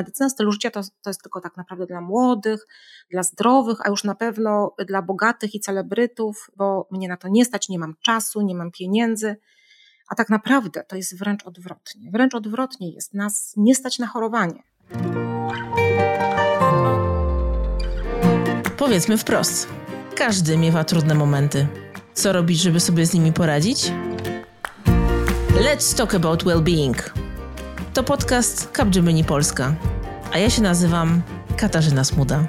medycyna stylu życia to, to jest tylko tak naprawdę dla młodych, dla zdrowych, a już na pewno dla bogatych i celebrytów, bo mnie na to nie stać, nie mam czasu, nie mam pieniędzy. A tak naprawdę to jest wręcz odwrotnie. Wręcz odwrotnie jest nas nie stać na chorowanie. Powiedzmy wprost. Każdy miewa trudne momenty. Co robić, żeby sobie z nimi poradzić? Let's talk about well-being. To podcast Capgemini Polska. A ja się nazywam Katarzyna Smuda.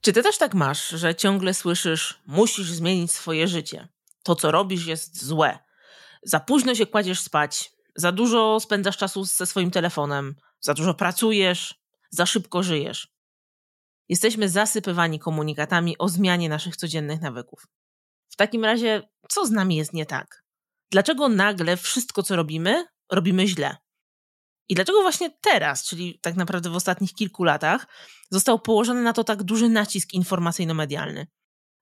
Czy ty też tak masz, że ciągle słyszysz, musisz zmienić swoje życie? To, co robisz, jest złe. Za późno się kładziesz spać, za dużo spędzasz czasu ze swoim telefonem, za dużo pracujesz, za szybko żyjesz. Jesteśmy zasypywani komunikatami o zmianie naszych codziennych nawyków. W takim razie, co z nami jest nie tak? Dlaczego nagle wszystko, co robimy, robimy źle? I dlaczego właśnie teraz, czyli tak naprawdę w ostatnich kilku latach, został położony na to tak duży nacisk informacyjno-medialny?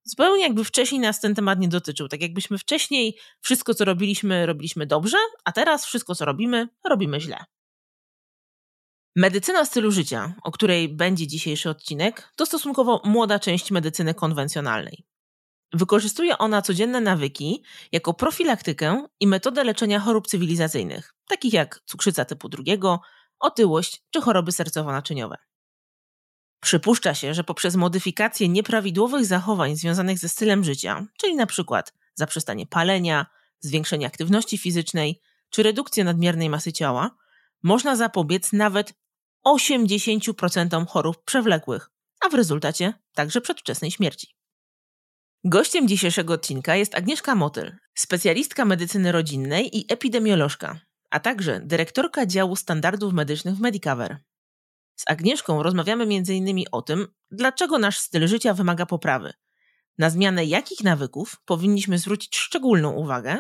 Zupełnie jakby wcześniej nas ten temat nie dotyczył. Tak jakbyśmy wcześniej wszystko, co robiliśmy, robiliśmy dobrze, a teraz wszystko, co robimy, robimy źle. Medycyna stylu życia, o której będzie dzisiejszy odcinek, to stosunkowo młoda część medycyny konwencjonalnej. Wykorzystuje ona codzienne nawyki jako profilaktykę i metodę leczenia chorób cywilizacyjnych, takich jak cukrzyca typu drugiego, otyłość czy choroby sercowo-naczyniowe. Przypuszcza się, że poprzez modyfikację nieprawidłowych zachowań związanych ze stylem życia, czyli przykład zaprzestanie palenia, zwiększenie aktywności fizycznej czy redukcję nadmiernej masy ciała, można zapobiec nawet 80% chorób przewlekłych, a w rezultacie także przedwczesnej śmierci. Gościem dzisiejszego odcinka jest Agnieszka Motyl, specjalistka medycyny rodzinnej i epidemiolożka, a także dyrektorka działu standardów medycznych w Medicover. Z Agnieszką rozmawiamy m.in. o tym, dlaczego nasz styl życia wymaga poprawy, na zmianę jakich nawyków powinniśmy zwrócić szczególną uwagę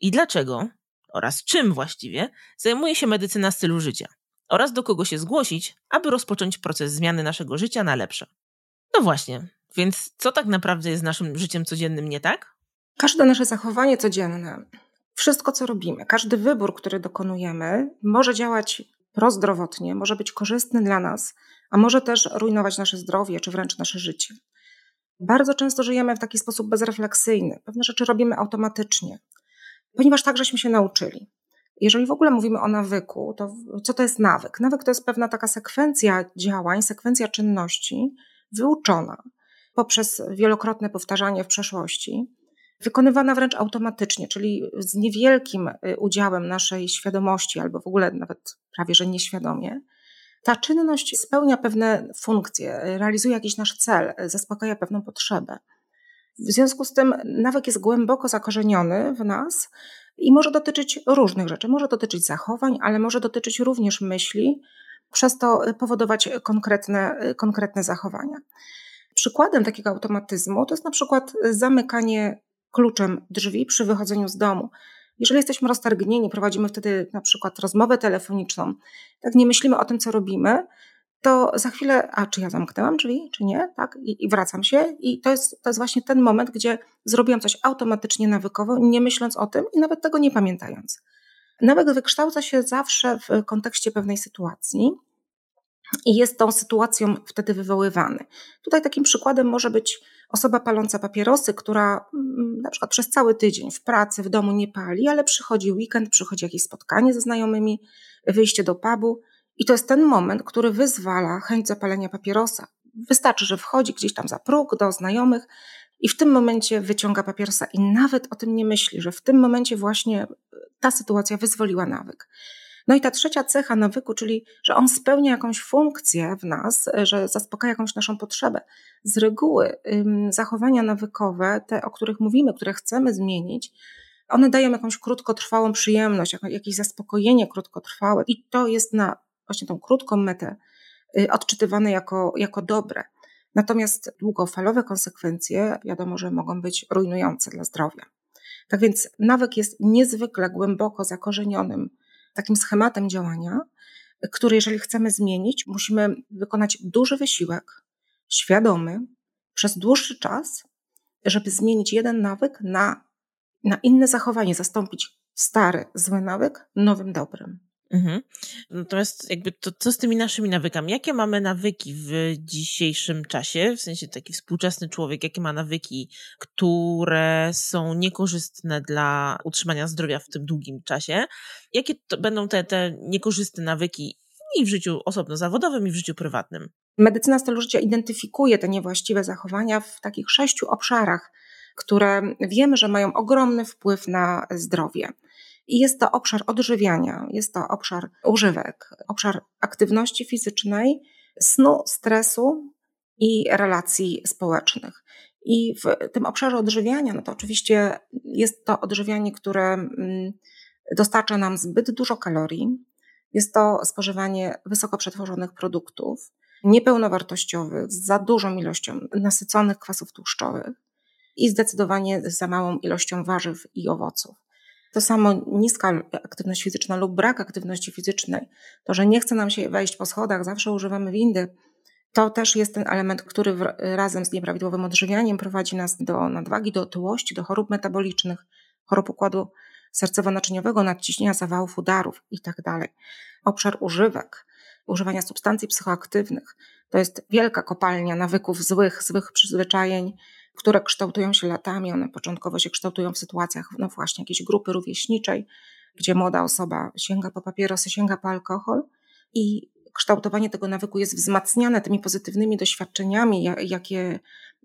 i dlaczego oraz czym właściwie zajmuje się medycyna stylu życia oraz do kogo się zgłosić, aby rozpocząć proces zmiany naszego życia na lepsze. No właśnie, więc co tak naprawdę jest naszym życiem codziennym nie tak? Każde nasze zachowanie codzienne, wszystko co robimy, każdy wybór, który dokonujemy, może działać prozdrowotnie, może być korzystny dla nas, a może też rujnować nasze zdrowie czy wręcz nasze życie. Bardzo często żyjemy w taki sposób bezrefleksyjny. Pewne rzeczy robimy automatycznie, ponieważ tak żeśmy się nauczyli. Jeżeli w ogóle mówimy o nawyku, to co to jest nawyk? Nawyk to jest pewna taka sekwencja działań, sekwencja czynności wyuczona poprzez wielokrotne powtarzanie w przeszłości, wykonywana wręcz automatycznie, czyli z niewielkim y, udziałem naszej świadomości, albo w ogóle nawet prawie że nieświadomie. Ta czynność spełnia pewne funkcje, realizuje jakiś nasz cel, zaspokaja pewną potrzebę. W związku z tym nawyk jest głęboko zakorzeniony w nas i może dotyczyć różnych rzeczy. Może dotyczyć zachowań, ale może dotyczyć również myśli, przez to powodować konkretne, konkretne zachowania. Przykładem takiego automatyzmu to jest na przykład zamykanie kluczem drzwi przy wychodzeniu z domu. Jeżeli jesteśmy roztargnieni, prowadzimy wtedy na przykład rozmowę telefoniczną, tak nie myślimy o tym, co robimy, to za chwilę, a czy ja zamknęłam drzwi, czy nie, tak, i, i wracam się. I to jest, to jest właśnie ten moment, gdzie zrobiłam coś automatycznie, nawykowo, nie myśląc o tym i nawet tego nie pamiętając. Nawyk wykształca się zawsze w kontekście pewnej sytuacji i jest tą sytuacją wtedy wywoływany. Tutaj takim przykładem może być osoba paląca papierosy, która mm, na przykład przez cały tydzień w pracy, w domu nie pali, ale przychodzi weekend, przychodzi jakieś spotkanie ze znajomymi, wyjście do pubu i to jest ten moment, który wyzwala chęć zapalenia papierosa. Wystarczy, że wchodzi gdzieś tam za próg do znajomych i w tym momencie wyciąga papierosa i nawet o tym nie myśli, że w tym momencie właśnie ta sytuacja wyzwoliła nawyk. No i ta trzecia cecha nawyku, czyli że on spełnia jakąś funkcję w nas, że zaspokaja jakąś naszą potrzebę. Z reguły ym, zachowania nawykowe, te, o których mówimy, które chcemy zmienić, one dają jakąś krótkotrwałą przyjemność, jakieś zaspokojenie krótkotrwałe i to jest na właśnie tą krótką metę y, odczytywane jako, jako dobre. Natomiast długofalowe konsekwencje wiadomo, że mogą być rujnujące dla zdrowia. Tak więc nawyk jest niezwykle głęboko zakorzenionym takim schematem działania, który jeżeli chcemy zmienić, musimy wykonać duży wysiłek, świadomy, przez dłuższy czas, żeby zmienić jeden nawyk na, na inne zachowanie, zastąpić stary, zły nawyk nowym dobrym. Mhm. Natomiast jakby to, co z tymi naszymi nawykami? Jakie mamy nawyki w dzisiejszym czasie? W sensie taki współczesny człowiek, jakie ma nawyki, które są niekorzystne dla utrzymania zdrowia w tym długim czasie? Jakie będą te, te niekorzystne nawyki i w życiu osobno-zawodowym, i w życiu prywatnym? Medycyna stylu życia identyfikuje te niewłaściwe zachowania w takich sześciu obszarach, które wiemy, że mają ogromny wpływ na zdrowie. I jest to obszar odżywiania, jest to obszar używek, obszar aktywności fizycznej, snu, stresu i relacji społecznych. I w tym obszarze odżywiania, no to oczywiście jest to odżywianie, które mm, dostarcza nam zbyt dużo kalorii. Jest to spożywanie wysoko przetworzonych produktów, niepełnowartościowych, z za dużą ilością nasyconych kwasów tłuszczowych i zdecydowanie za małą ilością warzyw i owoców. To samo niska aktywność fizyczna lub brak aktywności fizycznej, to, że nie chce nam się wejść po schodach, zawsze używamy windy, to też jest ten element, który razem z nieprawidłowym odżywianiem prowadzi nas do nadwagi, do otyłości, do chorób metabolicznych, chorób układu sercowo-naczyniowego, nadciśnienia, zawałów, udarów itd. Tak Obszar używek, używania substancji psychoaktywnych, to jest wielka kopalnia nawyków złych, złych przyzwyczajeń, które kształtują się latami. One początkowo się kształtują w sytuacjach, no właśnie, jakiejś grupy rówieśniczej, gdzie młoda osoba sięga po papierosy, sięga po alkohol i kształtowanie tego nawyku jest wzmacniane tymi pozytywnymi doświadczeniami, jakie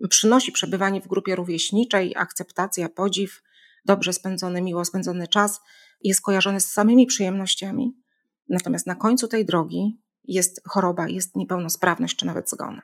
przynosi przebywanie w grupie rówieśniczej, akceptacja, podziw, dobrze spędzony, miło spędzony czas jest kojarzony z samymi przyjemnościami. Natomiast na końcu tej drogi jest choroba, jest niepełnosprawność czy nawet zgon.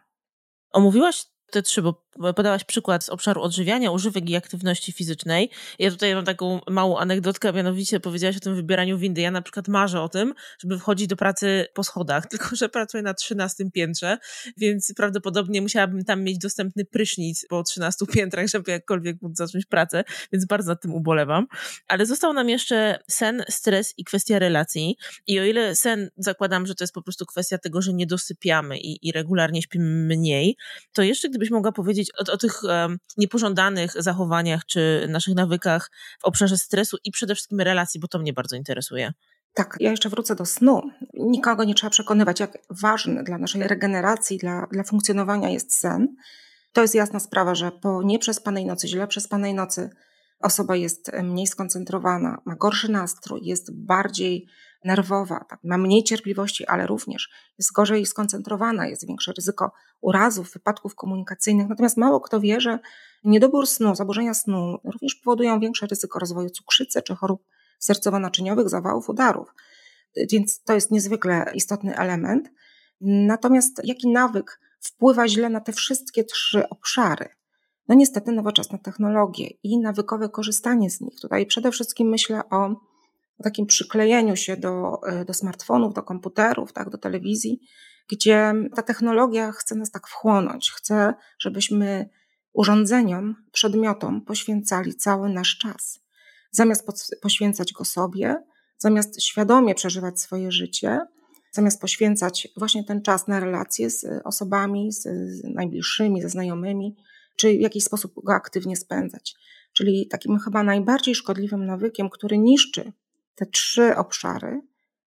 Omówiłaś te trzy, bo podałaś przykład z obszaru odżywiania, używek i aktywności fizycznej. Ja tutaj mam taką małą anegdotkę, mianowicie powiedziałaś o tym wybieraniu windy. Ja na przykład marzę o tym, żeby wchodzić do pracy po schodach, tylko że pracuję na 13 piętrze, więc prawdopodobnie musiałabym tam mieć dostępny prysznic po 13 piętrach, żeby jakkolwiek móc zacząć pracę, więc bardzo nad tym ubolewam. Ale został nam jeszcze sen, stres i kwestia relacji. I o ile sen zakładam, że to jest po prostu kwestia tego, że nie dosypiamy i, i regularnie śpimy mniej, to jeszcze gdybyś mogła powiedzieć o, o tych um, niepożądanych zachowaniach czy naszych nawykach w obszarze stresu i przede wszystkim relacji, bo to mnie bardzo interesuje. Tak, ja jeszcze wrócę do snu. Nikogo nie trzeba przekonywać, jak ważny dla naszej regeneracji, dla, dla funkcjonowania jest sen. To jest jasna sprawa, że po nieprzespanej nocy, źle przespanej nocy, osoba jest mniej skoncentrowana, ma gorszy nastrój, jest bardziej nerwowa, tak, ma mniej cierpliwości, ale również jest gorzej skoncentrowana, jest większe ryzyko urazów, wypadków komunikacyjnych. Natomiast mało kto wie, że niedobór snu, zaburzenia snu również powodują większe ryzyko rozwoju cukrzycy czy chorób sercowo-naczyniowych, zawałów, udarów. Więc to jest niezwykle istotny element. Natomiast jaki nawyk wpływa źle na te wszystkie trzy obszary? No niestety nowoczesne technologie i nawykowe korzystanie z nich. Tutaj przede wszystkim myślę o o takim przyklejeniu się do, e, do smartfonów, do komputerów, tak, do telewizji, gdzie ta technologia chce nas tak wchłonąć, chce, żebyśmy urządzeniom, przedmiotom poświęcali cały nasz czas. Zamiast poświęcać go sobie, zamiast świadomie przeżywać swoje życie, zamiast poświęcać właśnie ten czas na relacje z osobami, z najbliższymi, ze znajomymi, czy w jakiś sposób go aktywnie spędzać. Czyli takim chyba najbardziej szkodliwym nawykiem, który niszczy te trzy obszary,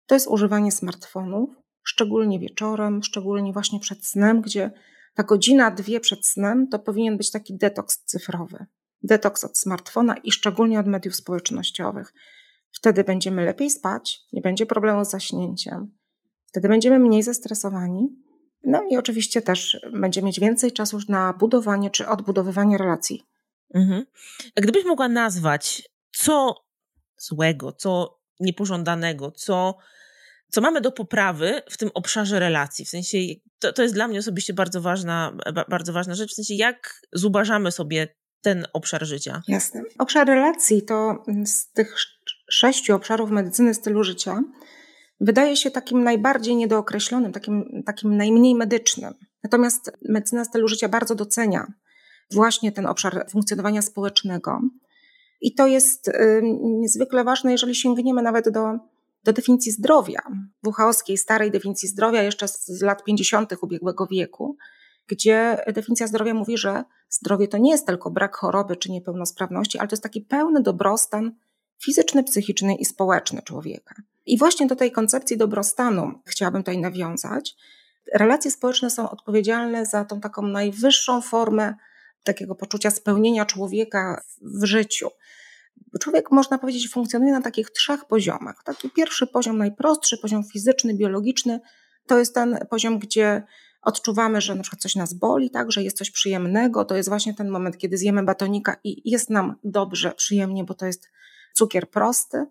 to jest używanie smartfonów, szczególnie wieczorem, szczególnie właśnie przed snem, gdzie ta godzina, dwie przed snem to powinien być taki detoks cyfrowy. Detoks od smartfona i szczególnie od mediów społecznościowych. Wtedy będziemy lepiej spać, nie będzie problemu z zaśnięciem, wtedy będziemy mniej zestresowani. No i oczywiście też będziemy mieć więcej czasu na budowanie czy odbudowywanie relacji. Mhm. Gdybyś mogła nazwać, co złego, co niepożądanego, co, co mamy do poprawy w tym obszarze relacji. W sensie, to, to jest dla mnie osobiście bardzo ważna, bardzo ważna rzecz, w sensie jak zubażamy sobie ten obszar życia. Jasne. Obszar relacji to z tych sześciu obszarów medycyny stylu życia wydaje się takim najbardziej niedookreślonym, takim, takim najmniej medycznym. Natomiast medycyna stylu życia bardzo docenia właśnie ten obszar funkcjonowania społecznego. I to jest niezwykle ważne, jeżeli sięgniemy nawet do, do definicji zdrowia, WHO-skiej starej definicji zdrowia jeszcze z lat 50. ubiegłego wieku, gdzie definicja zdrowia mówi, że zdrowie to nie jest tylko brak choroby czy niepełnosprawności, ale to jest taki pełny dobrostan fizyczny, psychiczny i społeczny człowieka. I właśnie do tej koncepcji dobrostanu chciałabym tutaj nawiązać. Relacje społeczne są odpowiedzialne za tą taką najwyższą formę takiego poczucia spełnienia człowieka w życiu. Człowiek, można powiedzieć, funkcjonuje na takich trzech poziomach. Taki pierwszy poziom, najprostszy, poziom fizyczny, biologiczny, to jest ten poziom, gdzie odczuwamy, że na przykład coś nas boli, tak, że jest coś przyjemnego. To jest właśnie ten moment, kiedy zjemy batonika i jest nam dobrze, przyjemnie, bo to jest cukier prosty,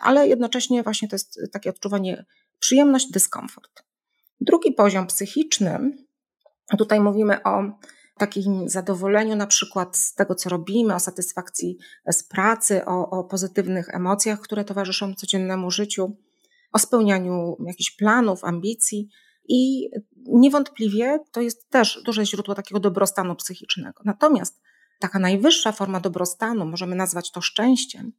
ale jednocześnie właśnie to jest takie odczuwanie przyjemność, dyskomfort. Drugi poziom psychiczny, tutaj mówimy o takim zadowoleniu na przykład z tego, co robimy, o satysfakcji z pracy, o, o pozytywnych emocjach, które towarzyszą codziennemu życiu, o spełnianiu jakichś planów, ambicji. I niewątpliwie to jest też duże źródło takiego dobrostanu psychicznego. Natomiast taka najwyższa forma dobrostanu, możemy nazwać to szczęściem,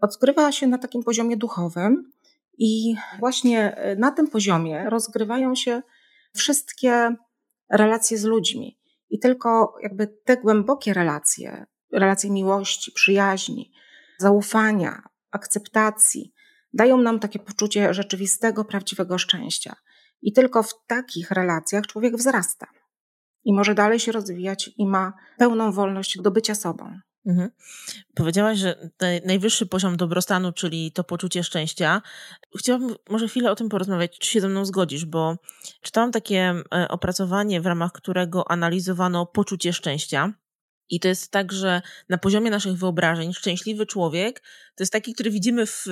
odgrywa się na takim poziomie duchowym i właśnie na tym poziomie rozgrywają się wszystkie relacje z ludźmi. I tylko jakby te głębokie relacje, relacje miłości, przyjaźni, zaufania, akceptacji, dają nam takie poczucie rzeczywistego, prawdziwego szczęścia. I tylko w takich relacjach człowiek wzrasta i może dalej się rozwijać i ma pełną wolność do bycia sobą. Mhm. Powiedziałaś, że najwyższy poziom dobrostanu, czyli to poczucie szczęścia. Chciałabym może chwilę o tym porozmawiać, czy się ze mną zgodzisz, bo czytałam takie e, opracowanie, w ramach którego analizowano poczucie szczęścia. I to jest tak, że na poziomie naszych wyobrażeń szczęśliwy człowiek to jest taki, który widzimy w,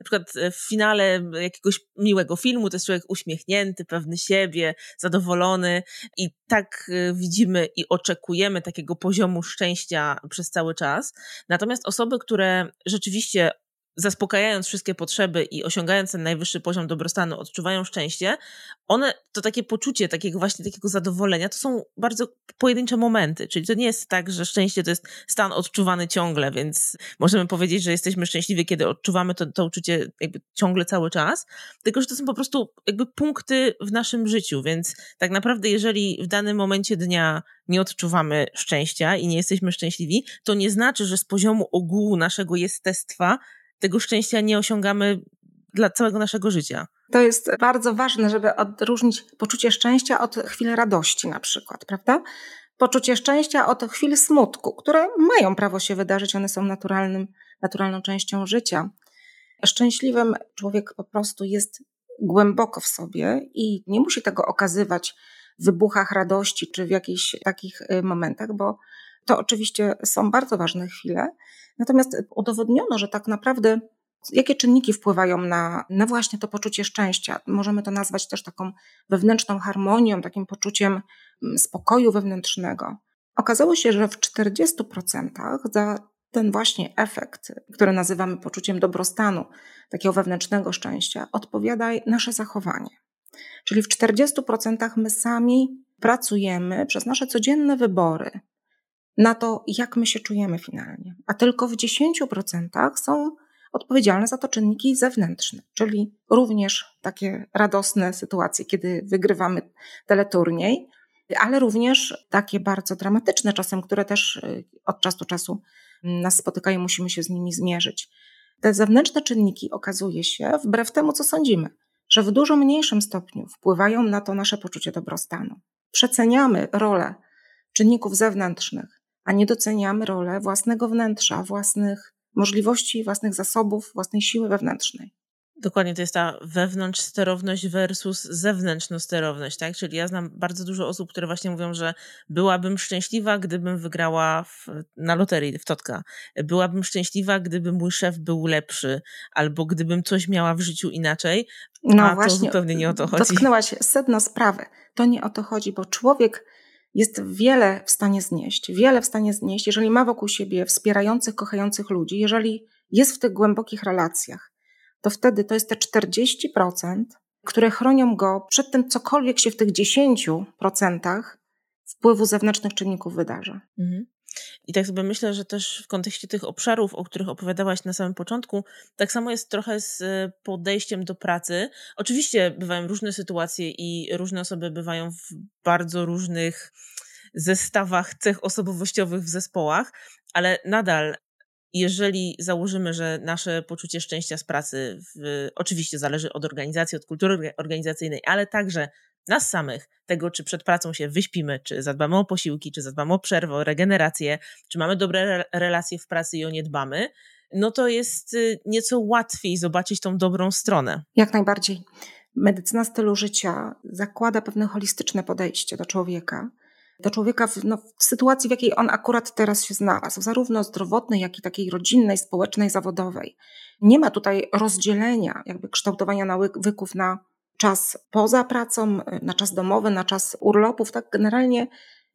na przykład w finale jakiegoś miłego filmu, to jest człowiek uśmiechnięty, pewny siebie, zadowolony i tak y, widzimy i oczekujemy takiego poziomu szczęścia przez cały czas. Natomiast osoby, które rzeczywiście zaspokajając wszystkie potrzeby i osiągając ten najwyższy poziom dobrostanu, odczuwają szczęście, one to takie poczucie takiego właśnie takiego zadowolenia, to są bardzo pojedyncze momenty. Czyli to nie jest tak, że szczęście to jest stan odczuwany ciągle, więc możemy powiedzieć, że jesteśmy szczęśliwi, kiedy odczuwamy to, to uczucie jakby ciągle cały czas, tylko że to są po prostu jakby punkty w naszym życiu, więc tak naprawdę jeżeli w danym momencie dnia nie odczuwamy szczęścia i nie jesteśmy szczęśliwi, to nie znaczy, że z poziomu ogółu naszego jestestwa tego szczęścia nie osiągamy dla całego naszego życia. To jest bardzo ważne, żeby odróżnić poczucie szczęścia od chwil radości, na przykład, prawda? Poczucie szczęścia od chwil smutku, które mają prawo się wydarzyć, one są naturalnym, naturalną częścią życia. Szczęśliwym człowiek po prostu jest głęboko w sobie i nie musi tego okazywać w wybuchach radości czy w jakichś takich y, momentach, bo to oczywiście są bardzo ważne chwile, Natomiast udowodniono, że tak naprawdę jakie czynniki wpływają na, na właśnie to poczucie szczęścia. Możemy to nazwać też taką wewnętrzną harmonią, takim poczuciem mm, spokoju wewnętrznego. Okazało się, że w 40% za ten właśnie efekt, który nazywamy poczuciem dobrostanu, takiego wewnętrznego szczęścia, odpowiada nasze zachowanie. Czyli w 40% my sami pracujemy przez nasze codzienne wybory, na to, jak my się czujemy finalnie. A tylko w 10% są odpowiedzialne za to czynniki zewnętrzne, czyli również takie radosne sytuacje, kiedy wygrywamy teleturniej, ale również takie bardzo dramatyczne czasem, które też y, od czasu do czasu nas spotykają, musimy się z nimi zmierzyć. Te zewnętrzne czynniki okazuje się, wbrew temu, co sądzimy, że w dużo mniejszym stopniu wpływają na to nasze poczucie dobrostanu. Przeceniamy rolę czynników zewnętrznych a nie doceniamy rolę własnego wnętrza, własnych możliwości, własnych zasobów, własnej siły wewnętrznej. Dokładnie, to jest ta wewnątrz sterowność versus zewnętrzna sterowność, tak? Czyli ja znam bardzo dużo osób, które właśnie mówią, że byłabym szczęśliwa, gdybym wygrała w, na loterii w Totka. Byłabym szczęśliwa, gdyby mój szef był lepszy, albo gdybym coś miała w życiu inaczej. No a właśnie, to zupełnie nie o to chodzi. Dotknęłaś sedna sprawy. To nie o to chodzi, bo człowiek jest wiele w stanie znieść, wiele w stanie znieść, jeżeli ma wokół siebie wspierających, kochających ludzi, jeżeli jest w tych głębokich relacjach, to wtedy to jest te 40%, które chronią go przed tym, cokolwiek się w tych 10% wpływu zewnętrznych czynników wydarza. Mhm. I tak sobie myślę, że też w kontekście tych obszarów, o których opowiadałaś na samym początku, tak samo jest trochę z e, podejściem do pracy. Oczywiście bywają różne sytuacje i różne osoby bywają w bardzo różnych zestawach cech osobowościowych w zespołach, ale nadal jeżeli założymy, że nasze poczucie szczęścia z pracy w, oczywiście zależy od organizacji, od kultury organizacyjnej, ale także nas samych, tego czy przed pracą się wyśpimy, czy zadbamy o posiłki, czy zadbamy o przerwę, o regenerację, czy mamy dobre relacje w pracy i o nie dbamy, no to jest y, nieco łatwiej zobaczyć tą dobrą stronę. Jak najbardziej. Medycyna stylu życia zakłada pewne holistyczne podejście do człowieka, do człowieka w, no, w, sytuacji, w jakiej on akurat teraz się znalazł, zarówno zdrowotnej, jak i takiej rodzinnej, społecznej, zawodowej. Nie ma tutaj rozdzielenia, jakby kształtowania nawyków na czas poza pracą, na czas domowy, na czas urlopów. Tak generalnie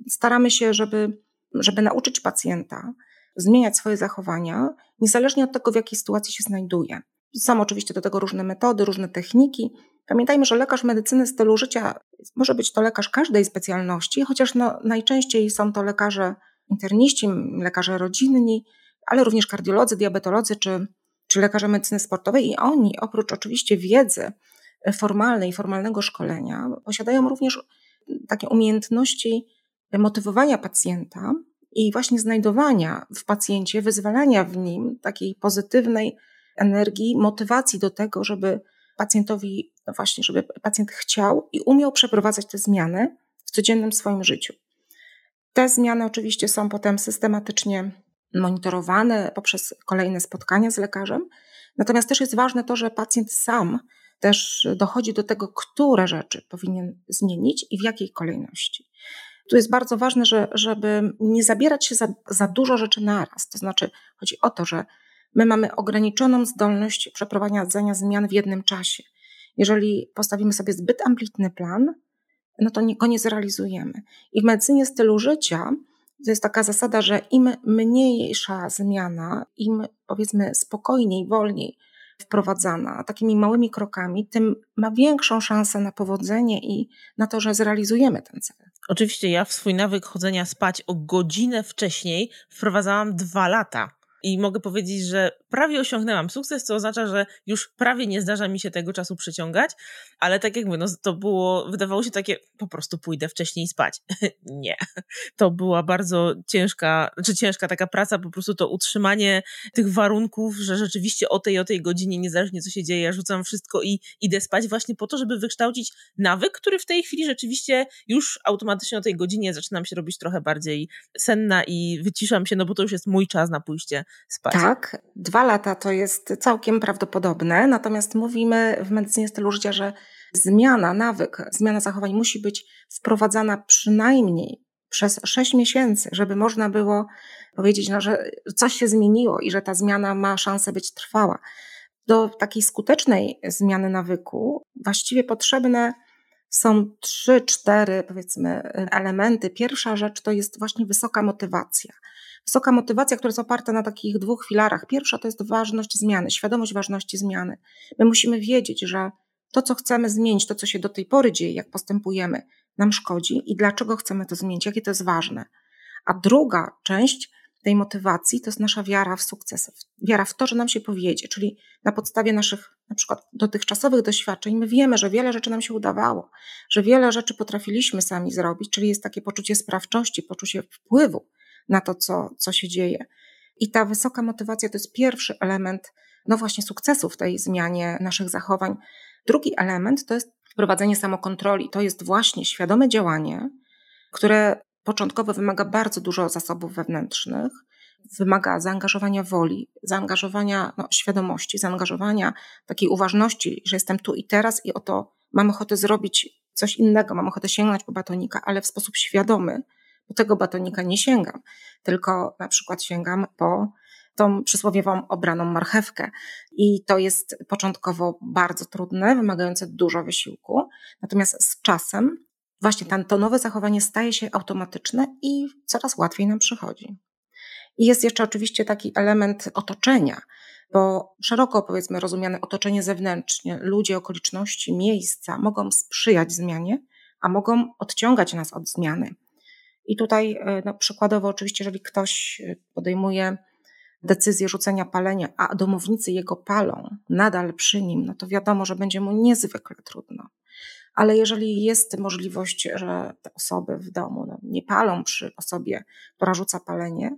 staramy się, żeby, żeby nauczyć pacjenta zmieniać swoje zachowania, niezależnie od tego, w jakiej sytuacji się znajduje. Są oczywiście do tego różne metody, różne techniki. Pamiętajmy, że lekarz medycyny stylu życia może być to lekarz każdej specjalności, chociaż no, najczęściej są to lekarze interniści, lekarze rodzinni, ale również kardiolodzy, diabetolodzy czy, czy lekarze medycyny sportowej i oni oprócz oczywiście wiedzy formalnej, formalnego szkolenia posiadają również takie umiejętności motywowania pacjenta i właśnie znajdowania w pacjencie, wyzwalania w nim takiej pozytywnej energii, motywacji do tego, żeby pacjentowi, no właśnie, żeby pacjent chciał i umiał przeprowadzać te zmiany w codziennym swoim życiu. Te zmiany oczywiście są potem systematycznie monitorowane poprzez kolejne spotkania z lekarzem. Natomiast też jest ważne to, że pacjent sam też dochodzi do tego, które rzeczy powinien zmienić i w jakiej kolejności. Tu jest bardzo ważne, że, żeby nie zabierać się za, za dużo rzeczy naraz. To znaczy, chodzi o to, że my mamy ograniczoną zdolność przeprowadzania zmian w jednym czasie. Jeżeli postawimy sobie zbyt ambitny plan, no to go nie zrealizujemy. I w medycynie stylu życia to jest taka zasada, że im mniejsza zmiana, im powiedzmy spokojniej, wolniej wprowadzana takimi małymi krokami, tym ma większą szansę na powodzenie i na to, że zrealizujemy ten cel. Oczywiście ja w swój nawyk chodzenia spać o godzinę wcześniej wprowadzałam dwa lata. I mogę powiedzieć, że prawie osiągnęłam sukces, co oznacza, że już prawie nie zdarza mi się tego czasu przyciągać, ale tak jak mówię, no to było, wydawało się takie, po prostu pójdę wcześniej spać. nie. To była bardzo ciężka, czy znaczy ciężka taka praca, po prostu to utrzymanie tych warunków, że rzeczywiście o tej o tej godzinie, niezależnie co się dzieje, ja rzucam wszystko i idę spać właśnie po to, żeby wykształcić nawyk, który w tej chwili rzeczywiście już automatycznie o tej godzinie zaczynam się robić trochę bardziej senna i wyciszam się, no bo to już jest mój czas na pójście spać. Tak, dwa lata to jest całkiem prawdopodobne, natomiast mówimy w medycynie stylu życia, że zmiana nawyk, zmiana zachowań musi być wprowadzana przynajmniej przez 6 miesięcy, żeby można było powiedzieć, no, że coś się zmieniło i że ta zmiana ma szansę być trwała. Do takiej skutecznej zmiany nawyku właściwie potrzebne są trzy, cztery, powiedzmy, elementy. Pierwsza rzecz to jest właśnie wysoka motywacja. Wysoka motywacja, która jest oparta na takich dwóch filarach. Pierwsza to jest ważność zmiany, świadomość ważności zmiany. My musimy wiedzieć, że to, co chcemy zmienić, to, co się do tej pory dzieje, jak postępujemy, nam szkodzi i dlaczego chcemy to zmienić, jakie to jest ważne. A druga część tej motywacji to jest nasza wiara w sukces, wiara w to, że nam się powiedzie, czyli na podstawie naszych na przykład dotychczasowych doświadczeń my wiemy, że wiele rzeczy nam się udawało, że wiele rzeczy potrafiliśmy sami zrobić, czyli jest takie poczucie sprawczości, poczucie wpływu na to, co, co się dzieje. I ta wysoka motywacja to jest pierwszy element, no właśnie, sukcesu w tej zmianie naszych zachowań. Drugi element to jest wprowadzenie samokontroli. To jest właśnie świadome działanie, które początkowo wymaga bardzo dużo zasobów wewnętrznych, wymaga zaangażowania woli, zaangażowania no, świadomości, zaangażowania takiej uważności, że jestem tu i teraz i oto mam ochotę zrobić coś innego, mam ochotę sięgnąć po batonika, ale w sposób świadomy, po tego batonika nie sięgam, tylko na przykład sięgam po tą przysłowiową obraną marchewkę. I to jest początkowo bardzo trudne, wymagające dużo wysiłku. Natomiast z czasem właśnie ten, to nowe zachowanie staje się automatyczne i coraz łatwiej nam przychodzi. I jest jeszcze oczywiście taki element otoczenia, bo szeroko powiedzmy rozumiane otoczenie zewnętrzne, ludzie, okoliczności, miejsca mogą sprzyjać zmianie, a mogą odciągać nas od zmiany. I tutaj e, no, przykładowo, oczywiście, jeżeli ktoś e, podejmuje decyzję rzucenia palenia, a domownicy jego palą nadal przy nim, no to wiadomo, że będzie mu niezwykle trudno. Ale jeżeli jest możliwość, że te osoby w domu no, nie palą przy osobie, która rzuca palenie,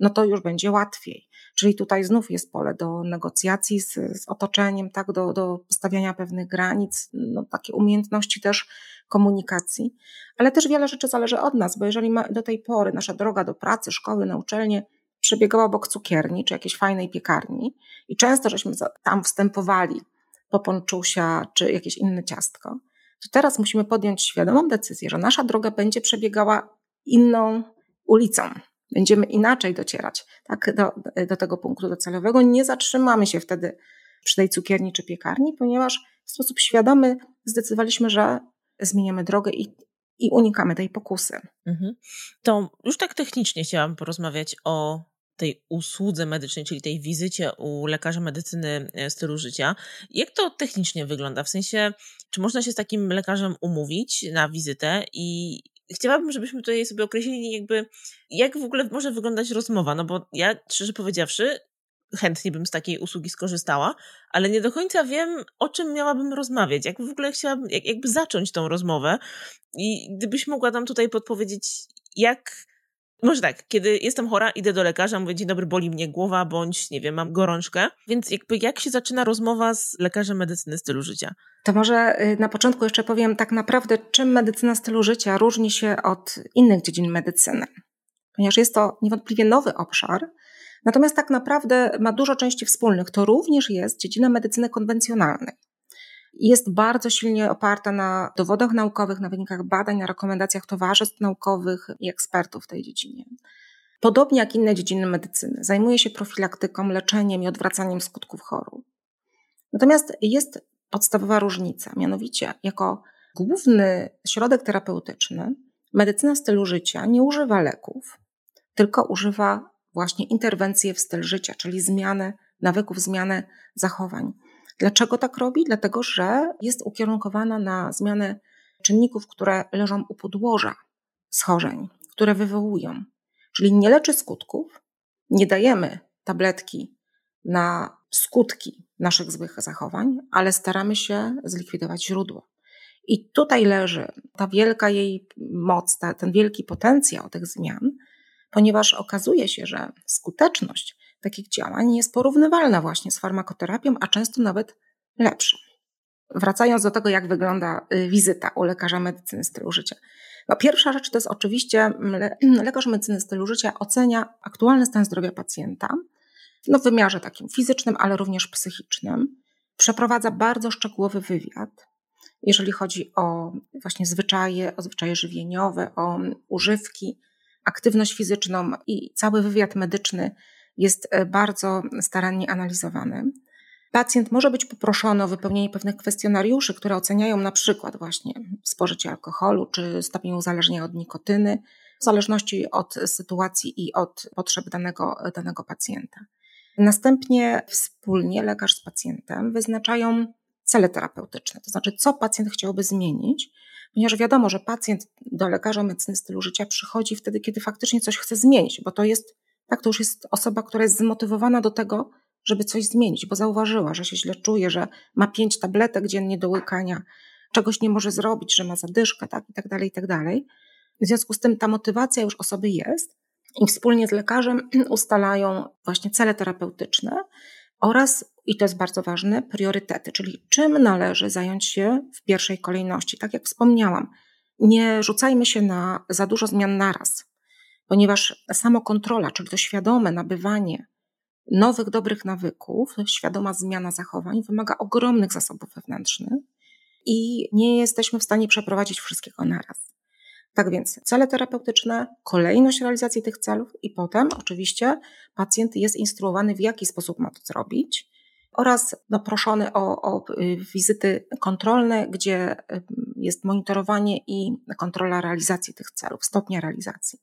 no to już będzie łatwiej. Czyli tutaj znów jest pole do negocjacji z, z otoczeniem, tak, do, do stawiania pewnych granic, no, takie umiejętności też komunikacji. Ale też wiele rzeczy zależy od nas, bo jeżeli do tej pory nasza droga do pracy, szkoły, na uczelnię przebiegała obok cukierni czy jakiejś fajnej piekarni i często żeśmy tam wstępowali po ponczusia czy jakieś inne ciastko, to teraz musimy podjąć świadomą decyzję, że nasza droga będzie przebiegała inną ulicą, będziemy inaczej docierać tak, do, do tego punktu docelowego. Nie zatrzymamy się wtedy przy tej cukierni czy piekarni, ponieważ w sposób świadomy zdecydowaliśmy, że zmieniamy drogę i, i unikamy tej pokusy. Mhm. To już tak technicznie chciałam porozmawiać o tej usłudze medycznej, czyli tej wizycie u lekarza medycyny e, stylu życia. Jak to technicznie wygląda? W sensie, czy można się z takim lekarzem umówić na wizytę i chciałabym, żebyśmy tutaj sobie określili jakby, jak w ogóle może wyglądać rozmowa, no bo ja, szczerze powiedziawszy, chętnie bym z takiej usługi skorzystała, ale nie do końca wiem, o czym miałabym rozmawiać, jak w ogóle chciałabym, jak, jakby zacząć tą rozmowę i gdybyś mogła nam tutaj podpowiedzieć, jak może tak, kiedy jestem chora, idę do lekarza, mówię, dzień dobry, boli mnie głowa, bądź, nie wiem, mam gorączkę. Więc jakby jak się zaczyna rozmowa z lekarzem medycyny stylu życia? To może y, na początku jeszcze powiem tak naprawdę, czym medycyna stylu życia różni się od innych dziedzin medycyny. Ponieważ jest to niewątpliwie nowy obszar, natomiast tak naprawdę ma dużo części wspólnych. To również jest dziedzina medycyny konwencjonalnej jest bardzo silnie oparta na dowodach naukowych, na wynikach badań, na rekomendacjach towarzystw naukowych i ekspertów w tej dziedzinie. Podobnie jak inne dziedziny medycyny, zajmuje się profilaktyką, leczeniem i odwracaniem skutków chorób. Natomiast jest podstawowa różnica, mianowicie jako główny środek terapeutyczny medycyna stylu życia nie używa leków, tylko używa właśnie interwencji w styl życia, czyli zmiany nawyków, zmiany zachowań. Dlaczego tak robi? Dlatego, że jest ukierunkowana na zmianę czynników, które leżą u podłoża schorzeń, które wywołują. Czyli nie leczy skutków, nie dajemy tabletki na skutki naszych złych zachowań, ale staramy się zlikwidować źródło. I tutaj leży ta wielka jej moc, ta, ten wielki potencjał tych zmian, ponieważ okazuje się, że skuteczność takich działań jest porównywalna właśnie z farmakoterapią, a często nawet lepsza. Wracając do tego, jak wygląda y, wizyta u lekarza medycyny stylu życia. No, pierwsza rzecz to jest oczywiście lekarz medycyny stylu życia ocenia aktualny stan zdrowia pacjenta no, w wymiarze takim fizycznym, ale również psychicznym. Przeprowadza bardzo szczegółowy wywiad, jeżeli chodzi o właśnie zwyczaje, o zwyczaje żywieniowe, o używki, aktywność fizyczną i cały wywiad medyczny jest e, bardzo starannie analizowany. Pacjent może być poproszony o wypełnienie pewnych kwestionariuszy, które oceniają na przykład właśnie spożycie alkoholu czy stopień uzależnienia od nikotyny, w zależności od sytuacji i od potrzeb danego, danego pacjenta. Następnie wspólnie lekarz z pacjentem wyznaczają cele terapeutyczne, to znaczy co pacjent chciałby zmienić, ponieważ wiadomo, że pacjent do lekarza medycyny stylu życia przychodzi wtedy, kiedy faktycznie coś chce zmienić, bo to jest tak, to już jest osoba, która jest zmotywowana do tego, żeby coś zmienić, bo zauważyła, że się źle czuje, że ma pięć tabletek dziennie do łykania, czegoś nie może zrobić, że ma zadyszkę, tak, i tak dalej, i tak dalej. W związku z tym ta motywacja już osoby jest i wspólnie z lekarzem ustalają właśnie cele terapeutyczne oraz, i to jest bardzo ważne, priorytety, czyli czym należy zająć się w pierwszej kolejności. Tak jak wspomniałam, nie rzucajmy się na za dużo zmian naraz ponieważ samokontrola, czyli to świadome nabywanie nowych, dobrych nawyków, świadoma zmiana zachowań wymaga ogromnych zasobów wewnętrznych i nie jesteśmy w stanie przeprowadzić wszystkiego naraz. Tak więc cele terapeutyczne, kolejność realizacji tych celów i potem oczywiście pacjent jest instruowany, w jaki sposób ma to zrobić oraz no, proszony o, o y, wizyty kontrolne, gdzie y, jest monitorowanie i kontrola realizacji tych celów, stopnia realizacji.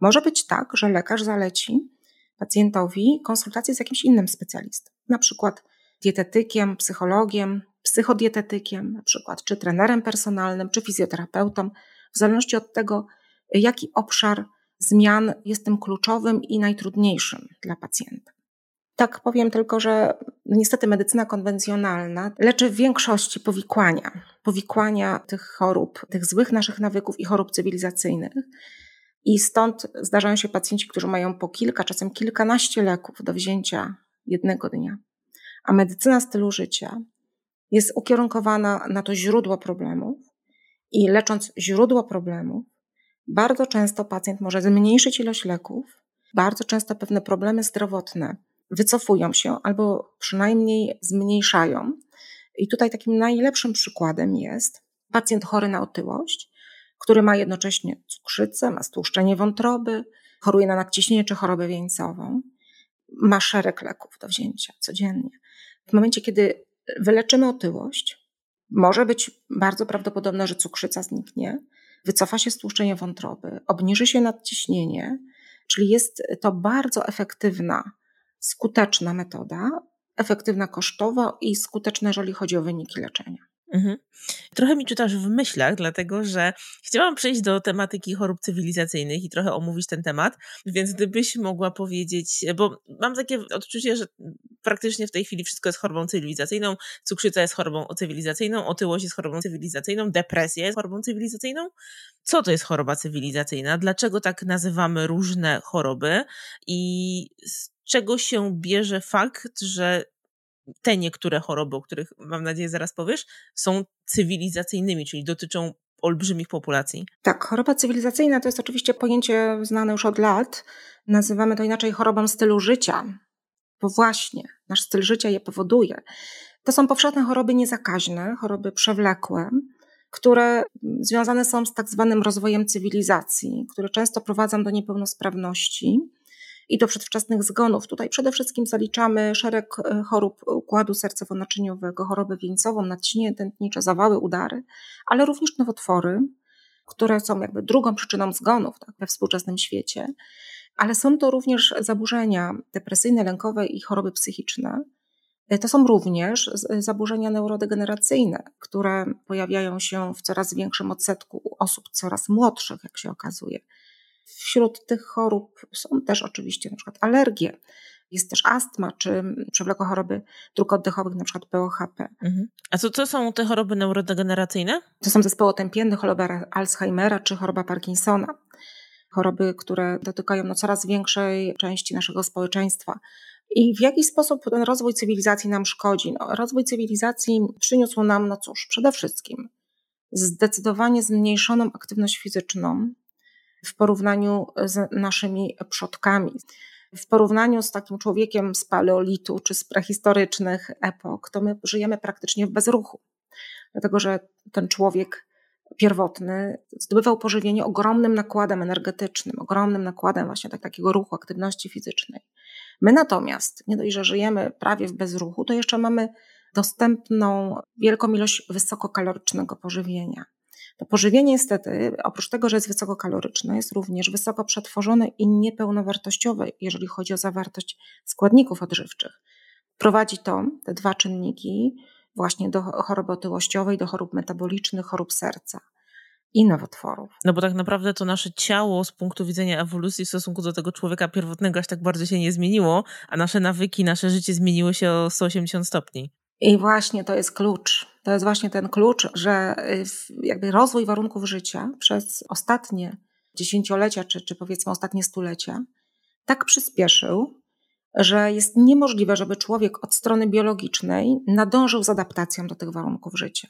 Może być tak, że lekarz zaleci pacjentowi konsultację z jakimś innym specjalistą, na przykład dietetykiem, psychologiem, psychodietetykiem, na przykład, czy trenerem personalnym, czy fizjoterapeutą, w zależności od tego, jaki obszar zmian jest tym kluczowym i najtrudniejszym dla pacjenta. Tak powiem tylko, że niestety medycyna konwencjonalna leczy w większości powikłania, powikłania tych chorób, tych złych naszych nawyków i chorób cywilizacyjnych. I stąd zdarzają się pacjenci, którzy mają po kilka, czasem kilkanaście leków do wzięcia jednego dnia. A medycyna stylu życia jest ukierunkowana na to źródło problemów i lecząc źródło problemów, bardzo często pacjent może zmniejszyć ilość leków, bardzo często pewne problemy zdrowotne wycofują się albo przynajmniej zmniejszają. I tutaj takim najlepszym przykładem jest pacjent chory na otyłość, który ma jednocześnie cukrzycę, ma stłuszczenie wątroby, choruje na nadciśnienie czy chorobę wieńcową, ma szereg leków do wzięcia codziennie. W momencie, kiedy wyleczymy otyłość, może być bardzo prawdopodobne, że cukrzyca zniknie, wycofa się stłuszczenie wątroby, obniży się nadciśnienie, czyli jest to bardzo efektywna, skuteczna metoda, efektywna kosztowo i skuteczna, jeżeli chodzi o wyniki leczenia. Mhm. Trochę mi czytasz w myślach, dlatego że chciałam przejść do tematyki chorób cywilizacyjnych i trochę omówić ten temat, więc gdybyś mogła powiedzieć, bo mam takie odczucie, że praktycznie w tej chwili wszystko jest chorobą cywilizacyjną, cukrzyca jest chorobą cywilizacyjną, otyłość jest chorobą cywilizacyjną, depresja jest chorobą cywilizacyjną. Co to jest choroba cywilizacyjna? Dlaczego tak nazywamy różne choroby i z czego się bierze fakt, że te niektóre choroby, o których mam nadzieję zaraz powiesz, są cywilizacyjnymi, czyli dotyczą olbrzymich populacji. Tak, choroba cywilizacyjna to jest oczywiście pojęcie znane już od lat. Nazywamy to inaczej chorobą stylu życia, bo właśnie nasz styl życia je powoduje. To są powszechne choroby niezakaźne, choroby przewlekłe, które związane są z tak zwanym rozwojem cywilizacji, które często prowadzą do niepełnosprawności i do przedwczesnych zgonów. Tutaj przede wszystkim zaliczamy szereg e, chorób układu sercowo-naczyniowego, chorobę wieńcową, nadciśnienie tętnicze, zawały, udary, ale również nowotwory, które są jakby drugą przyczyną zgonów tak, we współczesnym świecie. Ale są to również zaburzenia depresyjne, lękowe i choroby psychiczne. E, to są również zaburzenia neurodegeneracyjne, które pojawiają się w coraz większym odsetku osób coraz młodszych, jak się okazuje. Wśród tych chorób są też oczywiście na przykład alergie, jest też astma czy przewlekłe choroby dróg oddechowych, na przykład POHP. Mhm. A co to są te choroby neurodegeneracyjne? To są zespoły otępienne, choroba Alzheimera czy choroba Parkinsona. Choroby, które dotykają no, coraz większej części naszego społeczeństwa. I w jaki sposób ten rozwój cywilizacji nam szkodzi? No, rozwój cywilizacji przyniósł nam, no cóż, przede wszystkim zdecydowanie zmniejszoną aktywność fizyczną, w porównaniu z naszymi przodkami. W porównaniu z takim człowiekiem z paleolitu czy z prehistorycznych epok, to my żyjemy praktycznie w bezruchu. Dlatego, że ten człowiek pierwotny zdobywał pożywienie ogromnym nakładem energetycznym, ogromnym nakładem właśnie tak, takiego ruchu, aktywności fizycznej. My natomiast, nie dość, że żyjemy prawie w bezruchu, to jeszcze mamy dostępną wielką ilość wysokokalorycznego pożywienia. To pożywienie niestety, oprócz tego, że jest wysokokaloryczne, jest również wysoko przetworzone i niepełnowartościowe, jeżeli chodzi o zawartość składników odżywczych. Prowadzi to, te dwa czynniki, właśnie do choroby otyłościowej, do chorób metabolicznych, chorób serca i nowotworów. No bo tak naprawdę to nasze ciało z punktu widzenia ewolucji w stosunku do tego człowieka pierwotnego aż tak bardzo się nie zmieniło, a nasze nawyki, nasze życie zmieniło się o 180 stopni. I właśnie to jest klucz. To jest właśnie ten klucz, że y, jakby rozwój warunków życia przez ostatnie dziesięciolecia, czy, czy powiedzmy ostatnie stulecia, tak przyspieszył, że jest niemożliwe, żeby człowiek od strony biologicznej nadążył z adaptacją do tych warunków życia.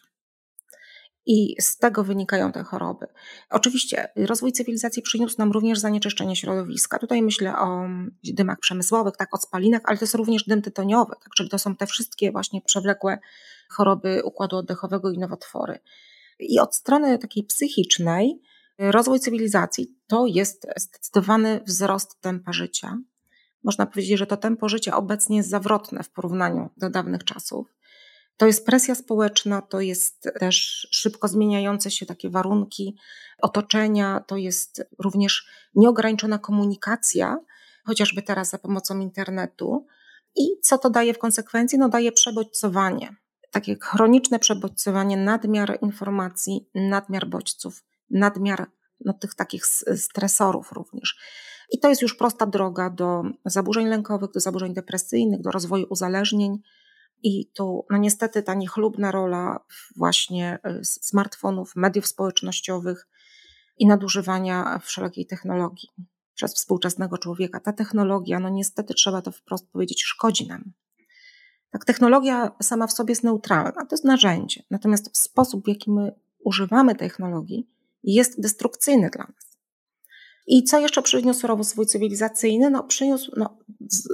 I z tego wynikają te choroby. Oczywiście rozwój cywilizacji przyniósł nam również zanieczyszczenie środowiska. Tutaj myślę o dymach przemysłowych, tak, o spalinach, ale to jest również dym tytoniowy, tak, czyli to są te wszystkie właśnie przewlekłe choroby układu oddechowego i nowotwory. I od strony takiej psychicznej, rozwój cywilizacji to jest zdecydowany wzrost tempa życia. Można powiedzieć, że to tempo życia obecnie jest zawrotne w porównaniu do dawnych czasów. To jest presja społeczna, to jest też szybko zmieniające się takie warunki otoczenia, to jest również nieograniczona komunikacja, chociażby teraz za pomocą internetu. I co to daje w konsekwencji? No daje przebodźcowanie. Takie chroniczne przebodźcowanie, nadmiar informacji, nadmiar bodźców, nadmiar no, tych takich stresorów również. I to jest już prosta droga do zaburzeń lękowych, do zaburzeń depresyjnych, do rozwoju uzależnień, i tu, no niestety, ta niechlubna rola właśnie y, smartfonów, mediów społecznościowych i nadużywania wszelkiej technologii przez współczesnego człowieka. Ta technologia, no niestety trzeba to wprost powiedzieć, szkodzi nam. Tak, technologia sama w sobie jest neutralna, to jest narzędzie. Natomiast sposób, w jaki my używamy technologii, jest destrukcyjny dla nas. I co jeszcze przyniósł rozwój cywilizacyjny? No, przyniósł no,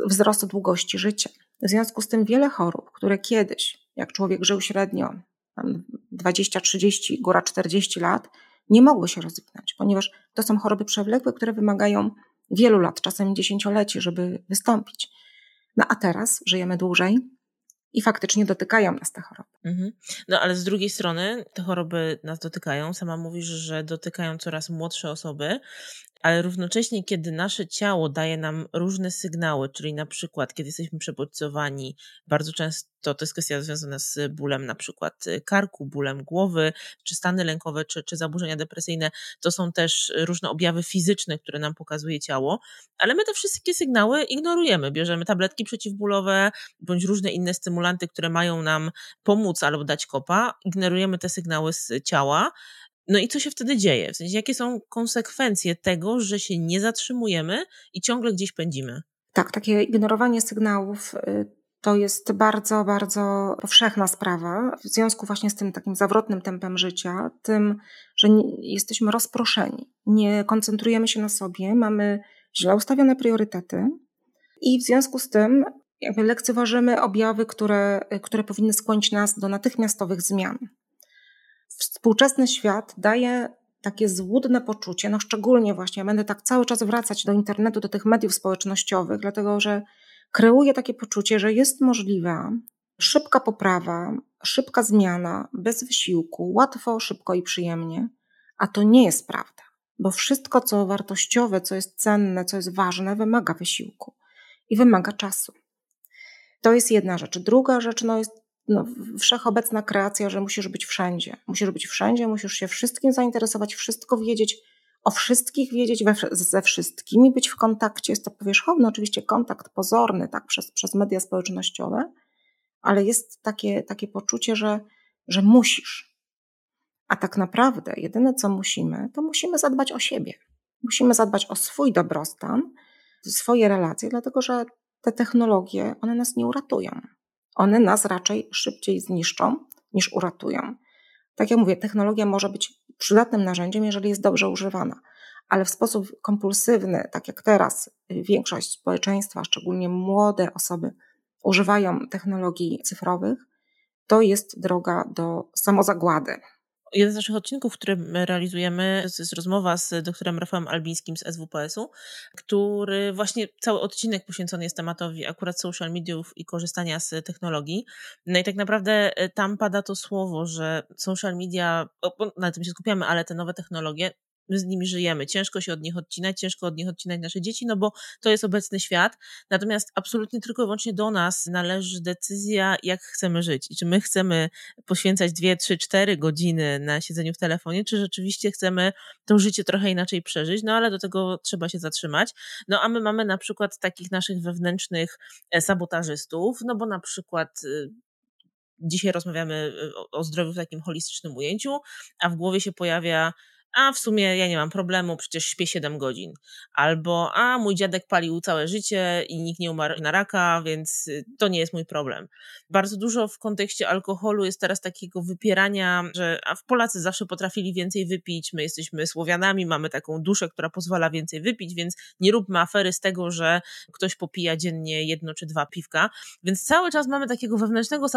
wzrost długości życia. W związku z tym wiele chorób, które kiedyś, jak człowiek żył średnio 20, 30, góra 40 lat, nie mogły się rozwinąć, ponieważ to są choroby przewlekłe, które wymagają wielu lat, czasem dziesięcioleci, żeby wystąpić. No a teraz żyjemy dłużej, i faktycznie dotykają nas te choroby. Mhm. No ale z drugiej strony te choroby nas dotykają. Sama mówisz, że dotykają coraz młodsze osoby, ale równocześnie, kiedy nasze ciało daje nam różne sygnały, czyli na przykład, kiedy jesteśmy przebodźcowani, bardzo często to jest kwestia związana z bólem na przykład y, karku, bólem głowy, czy stany lękowe, czy, czy zaburzenia depresyjne, to są też różne objawy fizyczne, które nam pokazuje ciało, ale my te wszystkie sygnały ignorujemy. Bierzemy tabletki przeciwbólowe, bądź różne inne stymulanty, które mają nam pomóc albo dać kopa, ignorujemy te sygnały z ciała, no i co się wtedy dzieje? W sensie, jakie są konsekwencje tego, że się nie zatrzymujemy i ciągle gdzieś pędzimy? Tak, takie ignorowanie sygnałów y, to jest bardzo, bardzo powszechna sprawa. W związku właśnie z tym takim zawrotnym tempem życia, tym, że jesteśmy rozproszeni, nie koncentrujemy się na sobie, mamy źle ustawione priorytety i w związku z tym jakby lekceważymy objawy, które, które powinny skłonić nas do natychmiastowych zmian współczesny świat daje takie złudne poczucie, no szczególnie właśnie, ja będę tak cały czas wracać do internetu, do tych mediów społecznościowych, dlatego że kreuje takie poczucie, że jest możliwa szybka poprawa, szybka zmiana, bez wysiłku, łatwo, szybko i przyjemnie, a to nie jest prawda, bo wszystko, co wartościowe, co jest cenne, co jest ważne, wymaga wysiłku i wymaga czasu. To jest jedna rzecz. Druga rzecz no, jest no, wszechobecna kreacja, że musisz być wszędzie. Musisz być wszędzie, musisz się wszystkim zainteresować, wszystko wiedzieć, o wszystkich wiedzieć, we, ze wszystkimi być w kontakcie. Jest to powierzchowny oczywiście kontakt pozorny, tak, przez, przez media społecznościowe, ale jest takie, takie poczucie, że, że musisz. A tak naprawdę jedyne, co musimy, to musimy zadbać o siebie. Musimy zadbać o swój dobrostan, swoje relacje, dlatego że te technologie, one nas nie uratują one nas raczej szybciej zniszczą niż uratują. Tak jak mówię, technologia może być przydatnym narzędziem, jeżeli jest dobrze używana, ale w sposób kompulsywny, tak jak teraz większość społeczeństwa, szczególnie młode osoby, używają technologii cyfrowych, to jest droga do samozagłady. Jeden z naszych odcinków, który realizujemy, to jest rozmowa z doktorem Rafałem Albińskim z SWPS-u, który właśnie cały odcinek poświęcony jest tematowi akurat social mediów i korzystania z technologii. No i tak naprawdę e, tam pada to słowo, że social media, na tym się skupiamy, ale te nowe technologie my z nimi żyjemy. Ciężko się od nich odcinać, ciężko od nich odcinać nasze dzieci, no bo to jest obecny świat. Natomiast absolutnie tylko i wyłącznie do nas należy decyzja, jak chcemy żyć. I czy my chcemy poświęcać dwie, trzy, cztery godziny na siedzeniu w telefonie, czy rzeczywiście chcemy to życie trochę inaczej przeżyć, no ale do tego trzeba się zatrzymać. No a my mamy na przykład takich naszych wewnętrznych e, sabotażystów, no bo na przykład y, dzisiaj rozmawiamy y, o zdrowiu w takim holistycznym ujęciu, a w głowie się pojawia a w sumie ja nie mam problemu, przecież śpię 7 godzin. Albo, a mój dziadek palił całe życie i nikt nie umarł na raka, więc y, to nie jest mój problem. Bardzo dużo w kontekście alkoholu jest teraz takiego wypierania, że a Polacy zawsze potrafili więcej wypić, my jesteśmy Słowianami, mamy taką duszę, która pozwala więcej wypić, więc nie róbmy afery z tego, że ktoś popija dziennie jedno czy dwa piwka. Więc cały czas mamy takiego wewnętrznego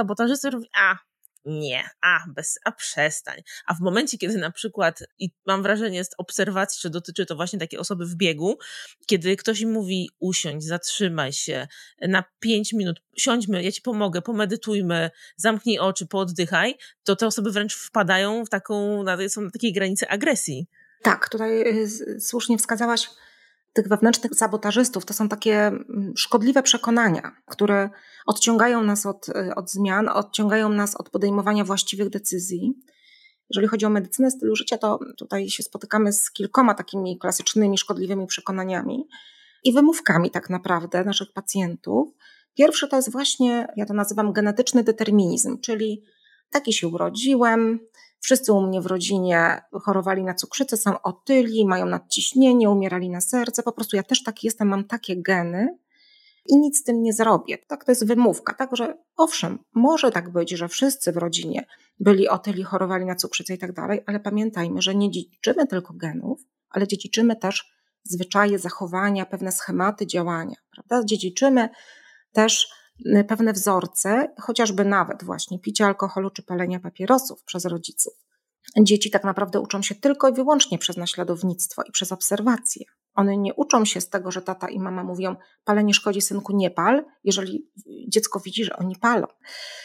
mówi, a nie, a, bez, a przestań. A w momencie, kiedy na przykład, i mam wrażenie, jest obserwacji, że dotyczy to właśnie takiej osoby w biegu, kiedy ktoś im mówi usiądź, zatrzymaj się na pięć minut, siądźmy, ja ci pomogę, pomedytujmy, zamknij oczy, pooddychaj, to te osoby wręcz wpadają w taką, są na takiej granicy agresji. Tak, tutaj y, słusznie wskazałaś, tych wewnętrznych sabotażystów to są takie mm, szkodliwe przekonania, które odciągają nas od, y, od zmian, odciągają nas od podejmowania właściwych decyzji. Jeżeli chodzi o medycynę stylu życia, to tutaj się spotykamy z kilkoma takimi klasycznymi, szkodliwymi przekonaniami i wymówkami tak naprawdę naszych pacjentów. Pierwszy to jest właśnie, ja to nazywam genetyczny determinizm, czyli taki się urodziłem, Wszyscy u mnie w rodzinie chorowali na cukrzycę, są otyli, mają nadciśnienie, umierali na serce. Po prostu ja też taki jestem, mam takie geny i nic z tym nie zrobię. Tak, to jest wymówka, tak, że owszem, może tak być, że wszyscy w rodzinie byli otyli, chorowali na cukrzycę i tak dalej, ale pamiętajmy, że nie dziedziczymy tylko genów, ale dziedziczymy też zwyczaje, zachowania, pewne schematy działania, prawda? Dziedziczymy też pewne wzorce, chociażby nawet właśnie picia alkoholu czy palenia papierosów przez rodziców. Dzieci tak naprawdę uczą się tylko i wyłącznie przez naśladownictwo i przez obserwacje. One nie uczą się z tego, że tata i mama mówią: palenie szkodzi, synku, nie pal, jeżeli dziecko widzi, że oni palą.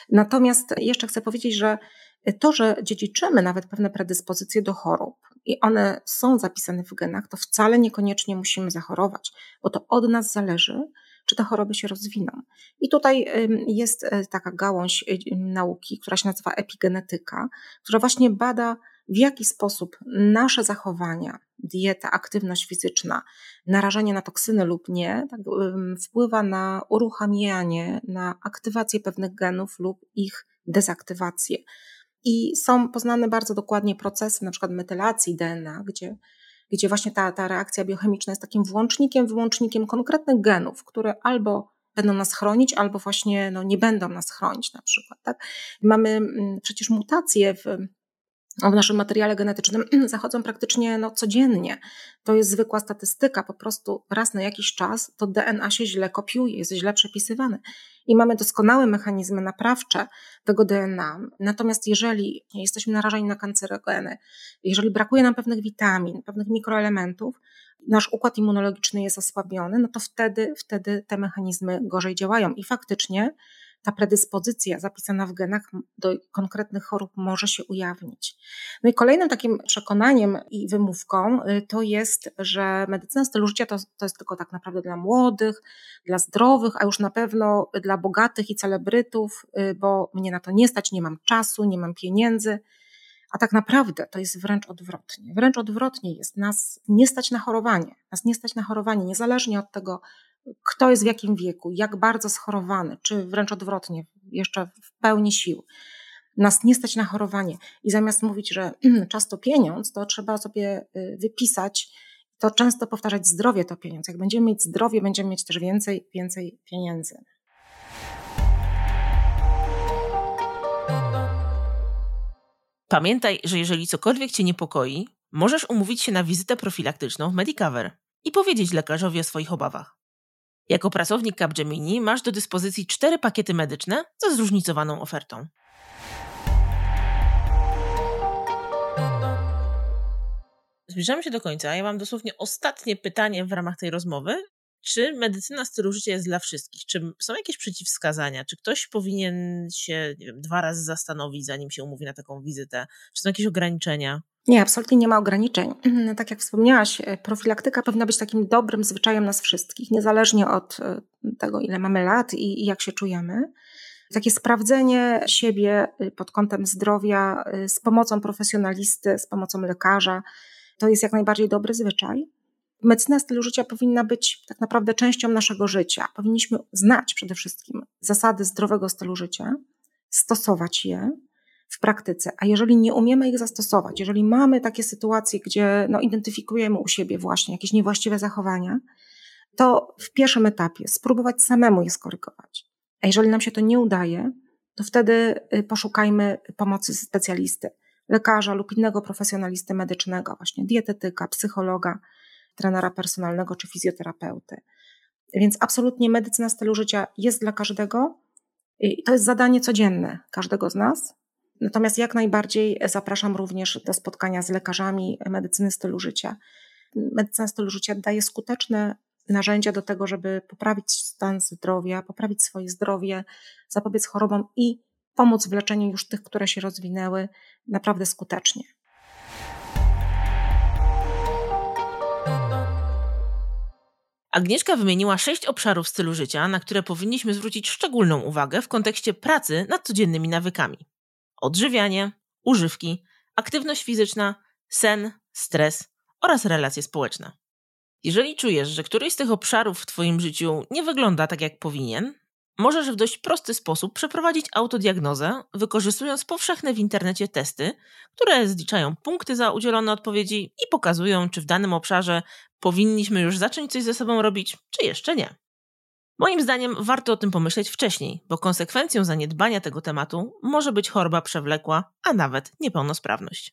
Natomiast jeszcze chcę powiedzieć, że to, że dziedziczymy nawet pewne predyspozycje do chorób i one są zapisane w genach, to wcale niekoniecznie musimy zachorować, bo to od nas zależy, czy te choroby się rozwiną. I tutaj jest e, taka gałąź nauki, która się nazywa epigenetyka, która właśnie bada, w jaki sposób nasze zachowania, dieta, aktywność fizyczna, narażanie na toksyny lub nie, tak, wpływa na uruchamianie, na aktywację pewnych genów lub ich dezaktywację. I są poznane bardzo dokładnie procesy, na przykład metylacji DNA, gdzie, gdzie właśnie ta, ta reakcja biochemiczna jest takim włącznikiem, wyłącznikiem konkretnych genów, które albo będą nas chronić, albo właśnie no, nie będą nas chronić na przykład. Tak? Mamy mm, przecież mutacje w w naszym materiale genetycznym zachodzą praktycznie no, codziennie. To jest zwykła statystyka, po prostu raz na jakiś czas to DNA się źle kopiuje, jest źle przepisywane. I mamy doskonałe mechanizmy naprawcze tego DNA. Natomiast jeżeli jesteśmy narażeni na kancerogeny, jeżeli brakuje nam pewnych witamin, pewnych mikroelementów, nasz układ immunologiczny jest osłabiony, no to wtedy, wtedy te mechanizmy gorzej działają. I faktycznie ta predyspozycja zapisana w genach do konkretnych chorób może się ujawnić. No i kolejnym takim przekonaniem i wymówką y, to jest, że medycyna stylu życia to, to jest tylko tak naprawdę dla młodych, dla zdrowych, a już na pewno dla bogatych i celebrytów, y, bo mnie na to nie stać, nie mam czasu, nie mam pieniędzy. A tak naprawdę to jest wręcz odwrotnie. Wręcz odwrotnie jest nas nie stać na chorowanie. Nas nie stać na chorowanie, niezależnie od tego, kto jest w jakim wieku, jak bardzo schorowany, czy wręcz odwrotnie, jeszcze w pełni sił. Nas nie stać na chorowanie. I zamiast mówić, że czas to pieniądz, to trzeba sobie y, wypisać, to często powtarzać zdrowie to pieniądz. Jak będziemy mieć zdrowie, będziemy mieć też więcej, więcej pieniędzy. Pamiętaj, że jeżeli cokolwiek Cię niepokoi, możesz umówić się na wizytę profilaktyczną w Medicover i powiedzieć lekarzowi o swoich obawach. Jako pracownik Capgemini masz do dyspozycji cztery pakiety medyczne ze zróżnicowaną ofertą. Zbliżamy się do końca. Ja mam dosłownie ostatnie pytanie w ramach tej rozmowy. Czy medycyna stylu życia jest dla wszystkich? Czy są jakieś przeciwwskazania? Czy ktoś powinien się wiem, dwa razy zastanowić, zanim się umówi na taką wizytę? Czy są jakieś ograniczenia? Nie, absolutnie nie ma ograniczeń. Tak jak wspomniałaś, e, profilaktyka powinna być takim dobrym zwyczajem nas wszystkich, niezależnie od e, tego, ile mamy lat i, i jak się czujemy. Takie sprawdzenie siebie e, pod kątem zdrowia z pomocą profesjonalisty, z pomocą lekarza, to jest jak najbardziej dobry zwyczaj. Medycyna stylu życia powinna być tak naprawdę częścią naszego życia. Powinniśmy znać przede wszystkim zasady zdrowego stylu życia, stosować je, w praktyce. A jeżeli nie umiemy ich zastosować, jeżeli mamy takie sytuacje, gdzie no, identyfikujemy u siebie właśnie jakieś niewłaściwe zachowania, to w pierwszym etapie spróbować samemu je skorygować. A jeżeli nam się to nie udaje, to wtedy y, poszukajmy pomocy specjalisty, lekarza lub innego profesjonalisty medycznego, właśnie dietetyka, psychologa, trenera personalnego czy fizjoterapeuty. Więc absolutnie medycyna stylu życia jest dla każdego i to jest zadanie codzienne każdego z nas. Natomiast jak najbardziej zapraszam również do spotkania z lekarzami medycyny stylu życia. Medycyna stylu życia daje skuteczne narzędzia do tego, żeby poprawić stan zdrowia, poprawić swoje zdrowie, zapobiec chorobom i pomóc w leczeniu już tych, które się rozwinęły naprawdę skutecznie. Agnieszka wymieniła sześć obszarów stylu życia, na które powinniśmy zwrócić szczególną uwagę w kontekście pracy nad codziennymi nawykami odżywianie, używki, aktywność fizyczna, sen, stres oraz relacje społeczne. Jeżeli czujesz, że któryś z tych obszarów w Twoim życiu nie wygląda tak, jak powinien, możesz w dość prosty sposób przeprowadzić autodiagnozę, wykorzystując powszechne w internecie testy, które zliczają punkty za udzielone odpowiedzi i pokazują, czy w danym obszarze powinniśmy już zacząć coś ze sobą robić, czy jeszcze nie. Moim zdaniem warto o tym pomyśleć wcześniej, bo konsekwencją zaniedbania tego tematu może być choroba przewlekła, a nawet niepełnosprawność.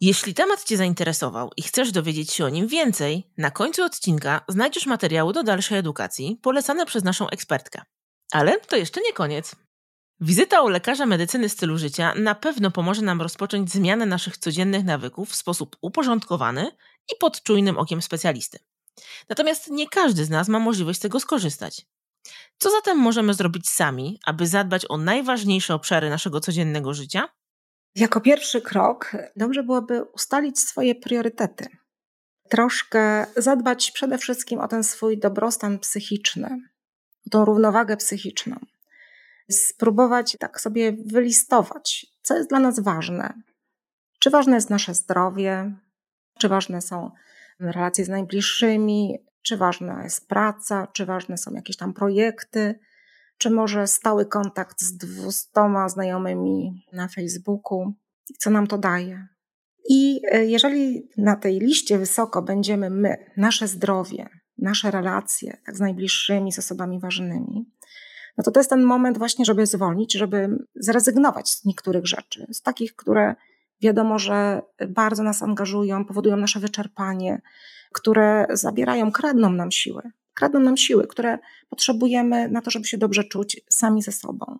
Jeśli temat Cię zainteresował i chcesz dowiedzieć się o nim więcej, na końcu odcinka znajdziesz materiały do dalszej edukacji polecane przez naszą ekspertkę. Ale to jeszcze nie koniec. Wizyta u lekarza medycyny stylu życia na pewno pomoże nam rozpocząć zmianę naszych codziennych nawyków w sposób uporządkowany i pod czujnym okiem specjalisty. Natomiast nie każdy z nas ma możliwość z tego skorzystać. Co zatem możemy zrobić sami, aby zadbać o najważniejsze obszary naszego codziennego życia? Jako pierwszy krok dobrze byłoby ustalić swoje priorytety. Troszkę zadbać przede wszystkim o ten swój dobrostan psychiczny, o tą równowagę psychiczną. Spróbować tak sobie wylistować, co jest dla nas ważne. Czy ważne jest nasze zdrowie, czy ważne są relacje z najbliższymi, czy ważna jest praca, czy ważne są jakieś tam projekty, czy może stały kontakt z dwustoma znajomymi na Facebooku, co nam to daje. I e, jeżeli na tej liście wysoko będziemy my, nasze zdrowie, nasze relacje tak z najbliższymi, z osobami ważnymi, no to to jest ten moment właśnie, żeby zwolnić, żeby zrezygnować z niektórych rzeczy, z takich, które wiadomo, że bardzo nas angażują, powodują nasze wyczerpanie, które zabierają, kradną nam siły kradną nam siły, które potrzebujemy na to, żeby się dobrze czuć sami ze sobą.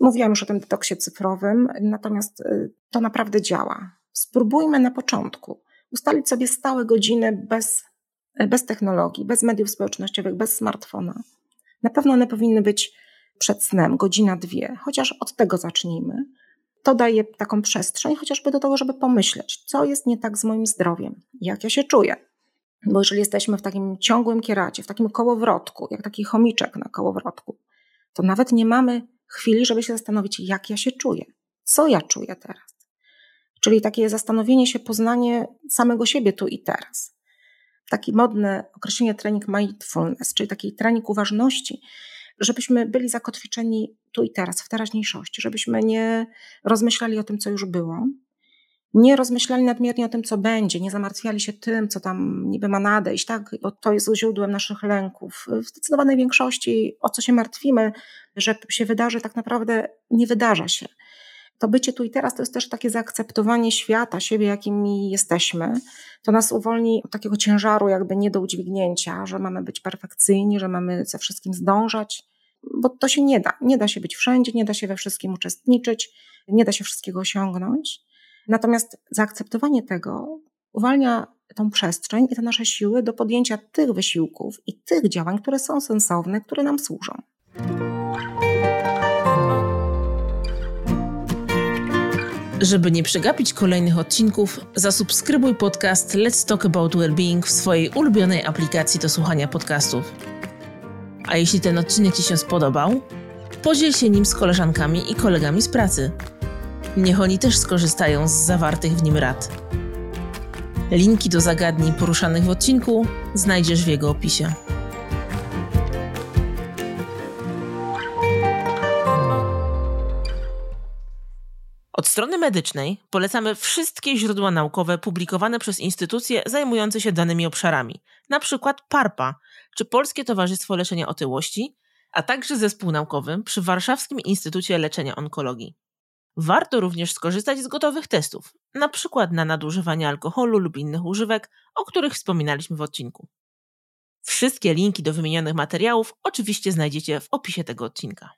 Mówiłam już o tym detoksie cyfrowym, natomiast y, to naprawdę działa. Spróbujmy na początku ustalić sobie stałe godziny bez, bez technologii, bez mediów społecznościowych, bez smartfona. Na pewno one powinny być przed snem, godzina, dwie, chociaż od tego zacznijmy. To daje taką przestrzeń, chociażby do tego, żeby pomyśleć, co jest nie tak z moim zdrowiem, jak ja się czuję, bo jeżeli jesteśmy w takim ciągłym kieracie, w takim kołowrotku, jak taki chomiczek na kołowrotku, to nawet nie mamy chwili, żeby się zastanowić, jak ja się czuję, co ja czuję teraz. Czyli takie zastanowienie się, poznanie samego siebie tu i teraz. Taki modne określenie trening mindfulness, czyli taki trening uważności, żebyśmy byli zakotwiczeni tu i teraz, w teraźniejszości, żebyśmy nie rozmyślali o tym, co już było, nie rozmyślali nadmiernie o tym, co będzie, nie zamartwiali się tym, co tam niby ma nadejść, tak? Bo to jest źródłem naszych lęków. W zdecydowanej większości, o co się martwimy, że się wydarzy, tak naprawdę nie wydarza się. To bycie tu i teraz to jest też takie zaakceptowanie świata, siebie, jakimi jesteśmy. To nas uwolni od takiego ciężaru, jakby nie do udźwignięcia, że mamy być perfekcyjni, że mamy ze wszystkim zdążać, bo to się nie da. Nie da się być wszędzie, nie da się we wszystkim uczestniczyć, nie da się wszystkiego osiągnąć. Natomiast zaakceptowanie tego uwalnia tą przestrzeń i te nasze siły do podjęcia tych wysiłków i tych działań, które są sensowne, które nam służą. Żeby nie przegapić kolejnych odcinków, zasubskrybuj podcast Let's Talk About Wellbeing w swojej ulubionej aplikacji do słuchania podcastów. A jeśli ten odcinek Ci się spodobał, podziel się nim z koleżankami i kolegami z pracy – Niech oni też skorzystają z zawartych w nim rad. Linki do zagadnień poruszanych w odcinku znajdziesz w jego opisie. Od strony medycznej polecamy wszystkie źródła naukowe publikowane przez instytucje zajmujące się danymi obszarami, np. PARPA czy Polskie Towarzystwo Leczenia Otyłości, a także zespół naukowy przy Warszawskim Instytucie Leczenia Onkologii. Warto również skorzystać z gotowych testów, na przykład na nadużywanie alkoholu lub innych używek, o których wspominaliśmy w odcinku. Wszystkie linki do wymienionych materiałów oczywiście znajdziecie w opisie tego odcinka.